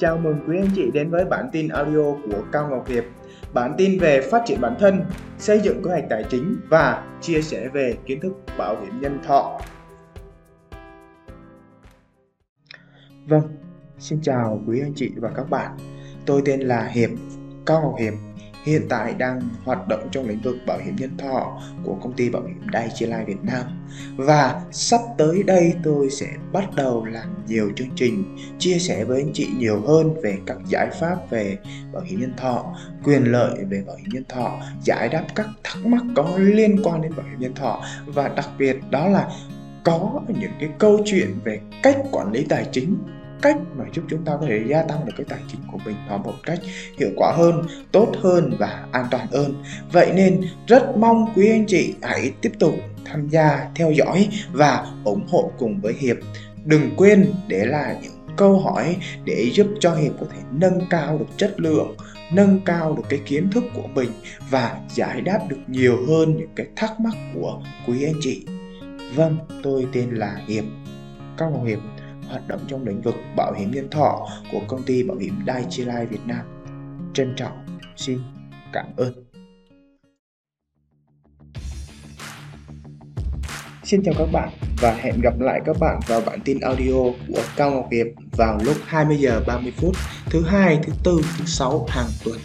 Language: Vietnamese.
chào mừng quý anh chị đến với bản tin audio của Cao Ngọc Hiệp. Bản tin về phát triển bản thân, xây dựng kế hoạch tài chính và chia sẻ về kiến thức bảo hiểm nhân thọ. Vâng, xin chào quý anh chị và các bạn. Tôi tên là Hiệp, Cao Ngọc Hiệp hiện tại đang hoạt động trong lĩnh vực bảo hiểm nhân thọ của công ty bảo hiểm Dai-Chi Life Việt Nam. Và sắp tới đây tôi sẽ bắt đầu làm nhiều chương trình, chia sẻ với anh chị nhiều hơn về các giải pháp về bảo hiểm nhân thọ, quyền lợi về bảo hiểm nhân thọ, giải đáp các thắc mắc có liên quan đến bảo hiểm nhân thọ. Và đặc biệt đó là có những cái câu chuyện về cách quản lý tài chính cách mà giúp chúng ta có thể gia tăng được cái tài chính của mình nó một cách hiệu quả hơn, tốt hơn và an toàn hơn. Vậy nên rất mong quý anh chị hãy tiếp tục tham gia, theo dõi và ủng hộ cùng với Hiệp. Đừng quên để lại những câu hỏi để giúp cho Hiệp có thể nâng cao được chất lượng, nâng cao được cái kiến thức của mình và giải đáp được nhiều hơn những cái thắc mắc của quý anh chị. Vâng, tôi tên là Hiệp, Các bạn Hiệp hoạt động trong lĩnh vực bảo hiểm nhân thọ của công ty bảo hiểm Dai-Chi Life Việt Nam. Trân trọng, xin cảm ơn. Xin chào các bạn và hẹn gặp lại các bạn vào bản tin audio của Cao Ngọc Hiệp vào lúc 20 giờ 30 phút thứ hai, thứ tư, thứ sáu hàng tuần.